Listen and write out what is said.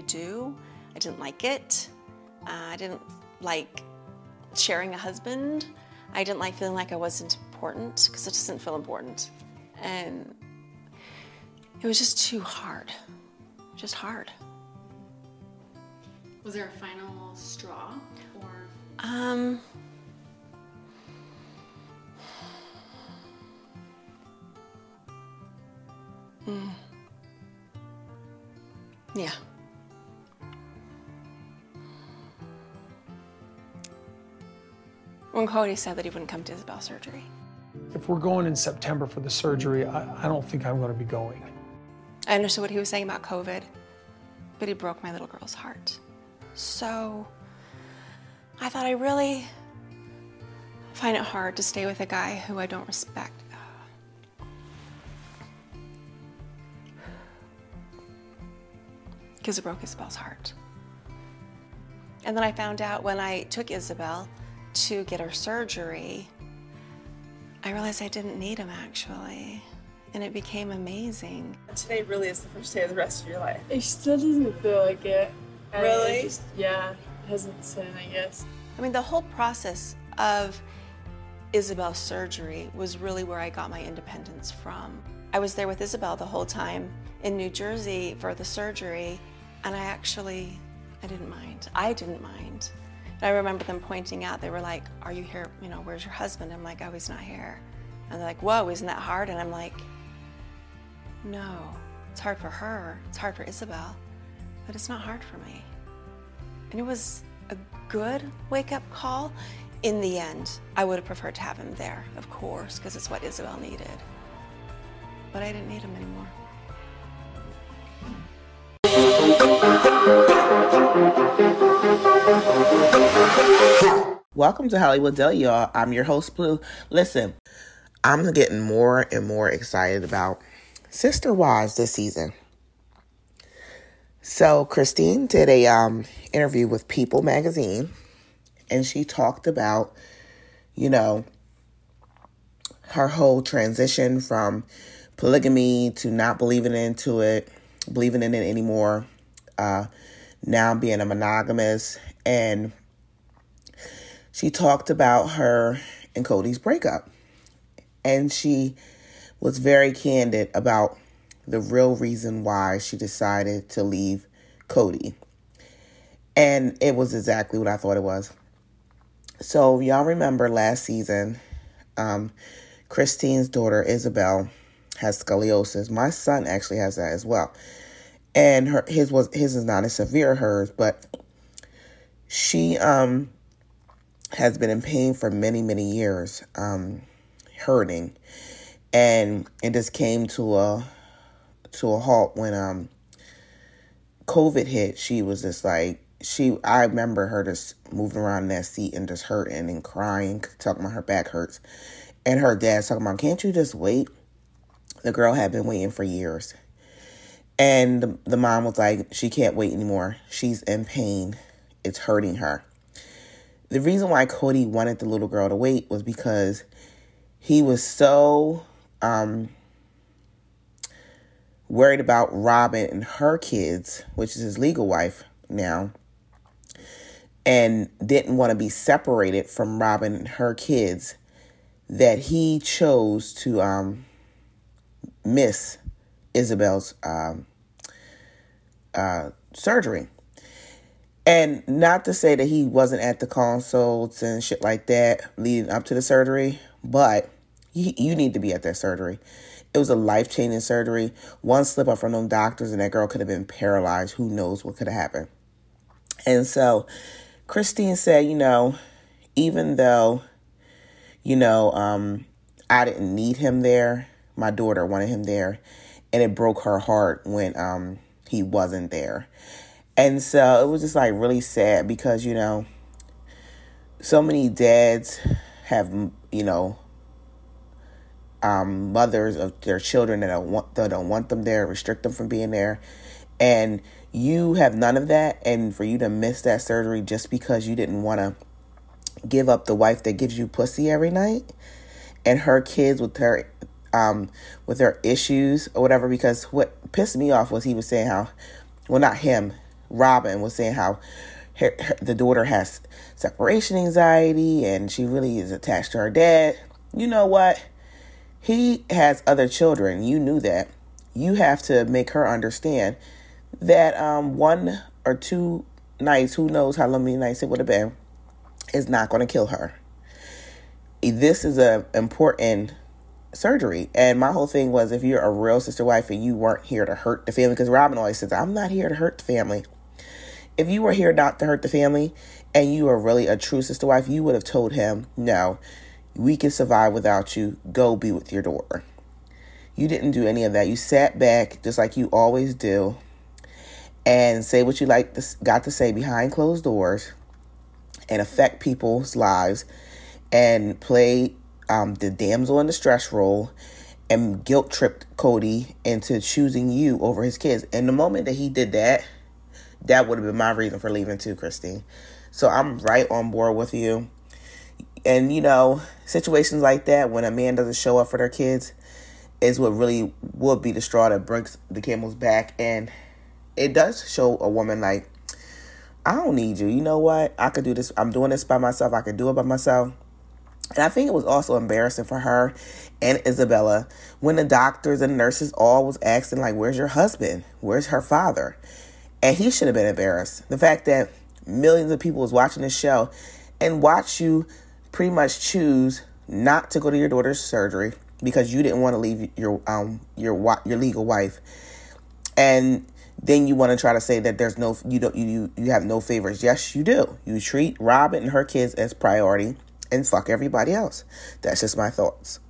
I do. I didn't like it. Uh, I didn't like sharing a husband. I didn't like feeling like I wasn't important because it doesn't feel important. And it was just too hard. Just hard. Was there a final straw or Um, mm. Yeah. When Kody said that he wouldn't come to Ysabel's surgery. If we're going in September for the surgery, I, I don't think I'm going to be going. I understood what he was saying about COVID, but he broke my little girl's heart. So I thought I really find it hard to stay with a guy who I don't respect. Because it broke Ysabel's heart. And then I found out when I took Ysabel to get her surgery, I realized I didn't need him actually. And it became amazing. Today really is the first day of the rest of your life. It still doesn't feel like it. And Really? it just- yeah, hesitant, I guess. I mean, the whole process of Ysabel's surgery was really where I got my independence from. I was there with Ysabel the whole time in New Jersey for the surgery, and I actually, I didn't mind. I didn't mind. And I remember them pointing out, they were like, Are you here? You know, where's your husband? I'm like, Oh, he's not here. And they're like, Whoa, isn't that hard? And I'm like, No, it's hard for her. It's hard for Ysabel, but it's not hard for me. And it was a good wake up call. In the end, I would have preferred to have him there, of course, because it's what Ysabel needed. But I didn't need him anymore. Welcome to Hollywood Deli, y'all. I'm your host, Blu. Listen, I'm getting more and more excited about Sister Wives this season. So Christine did a um, interview with People magazine, and she talked about, you know, her whole transition from polygamy to not believing into it, believing in it anymore, uh, now being a monogamous, and she talked about her and Kody's breakup. And she was very candid about the real reason why she decided to leave Kody. And it was exactly what I thought it was. So, y'all remember last season, um, Christine's daughter, Ysabel, has scoliosis. My son actually has that as well. And her his was his is not as severe hers, but she um has been in pain for many, many years, um, hurting. And it just came to a to a halt when um COVID hit. She was just like she I remember her just moving around in that seat and just hurting and crying, talking about her back hurts. And her dad's talking about, Can't you just wait? The girl had been waiting for years. And the, mom was like, She can't wait anymore. She's in pain. It's hurting her the reason why Kody wanted the little girl to wait was because he was so um, worried about Robyn and her kids, which is his legal wife now, and didn't want to be separated from Robyn and her kids, that he chose to um, miss Ysabel's um, uh, surgery. And not to say that he wasn't at the consults and shit like that leading up to the surgery, but you, you need to be at that surgery. It was a life changing surgery. One slip up from them doctors, and that girl could have been paralyzed. Who knows what could have happened? And so Christine said, you know, even though, you know, um, I didn't need him there, my daughter wanted him there, and it broke her heart when um, he wasn't there. And so it was just like really sad because, you know, so many dads have, you know, um, mothers of their children that don't want that don't want them there, restrict them from being there, and you have none of that. And for you to miss that surgery just because you didn't want to give up the wife that gives you pussy every night, and her kids with her um, with her issues or whatever. Because what pissed me off was he was saying how, well, not him, Robyn was saying how her, her, the daughter has separation anxiety and she really is attached to her dad. You know what? He has other children. You knew that. You have to make her understand that um, one or two nights, who knows how many nights it would have been, is not going to kill her. This is a important surgery. And my whole thing was if you're a real sister wife and you weren't here to hurt the family, because Robyn always says, I'm not here to hurt the family. If you were here not to hurt the family and you were really a true sister wife, you would have told him, No, we can survive without you. Go be with your daughter. You didn't do any of that. You sat back just like you always do and say what you like to, got to say behind closed doors and affect people's lives and play um, the damsel in distress role and guilt tripped Kody into choosing you over his kids. And the moment that he did that, that would have been my reason for leaving too, Christine. So I'm right on board with you. And you know, situations like that when a man doesn't show up for their kids is what really would be the straw that breaks the camel's back. And it does show a woman like, I don't need you. You know what? I could do this. I'm doing this by myself. I could do it by myself. And I think it was also embarrassing for her and Isabella when the doctors and nurses all was asking like, "Where's your husband? Where's her father?" And he should have been embarrassed. The fact that millions of people was watching this show and watch you pretty much choose not to go to your daughter's surgery because you didn't want to leave your um your your legal wife, and then you want to try to say that there's no you don't you you have no favors. Yes, you do. You treat Robyn and her kids as priority and fuck everybody else. That's just my thoughts.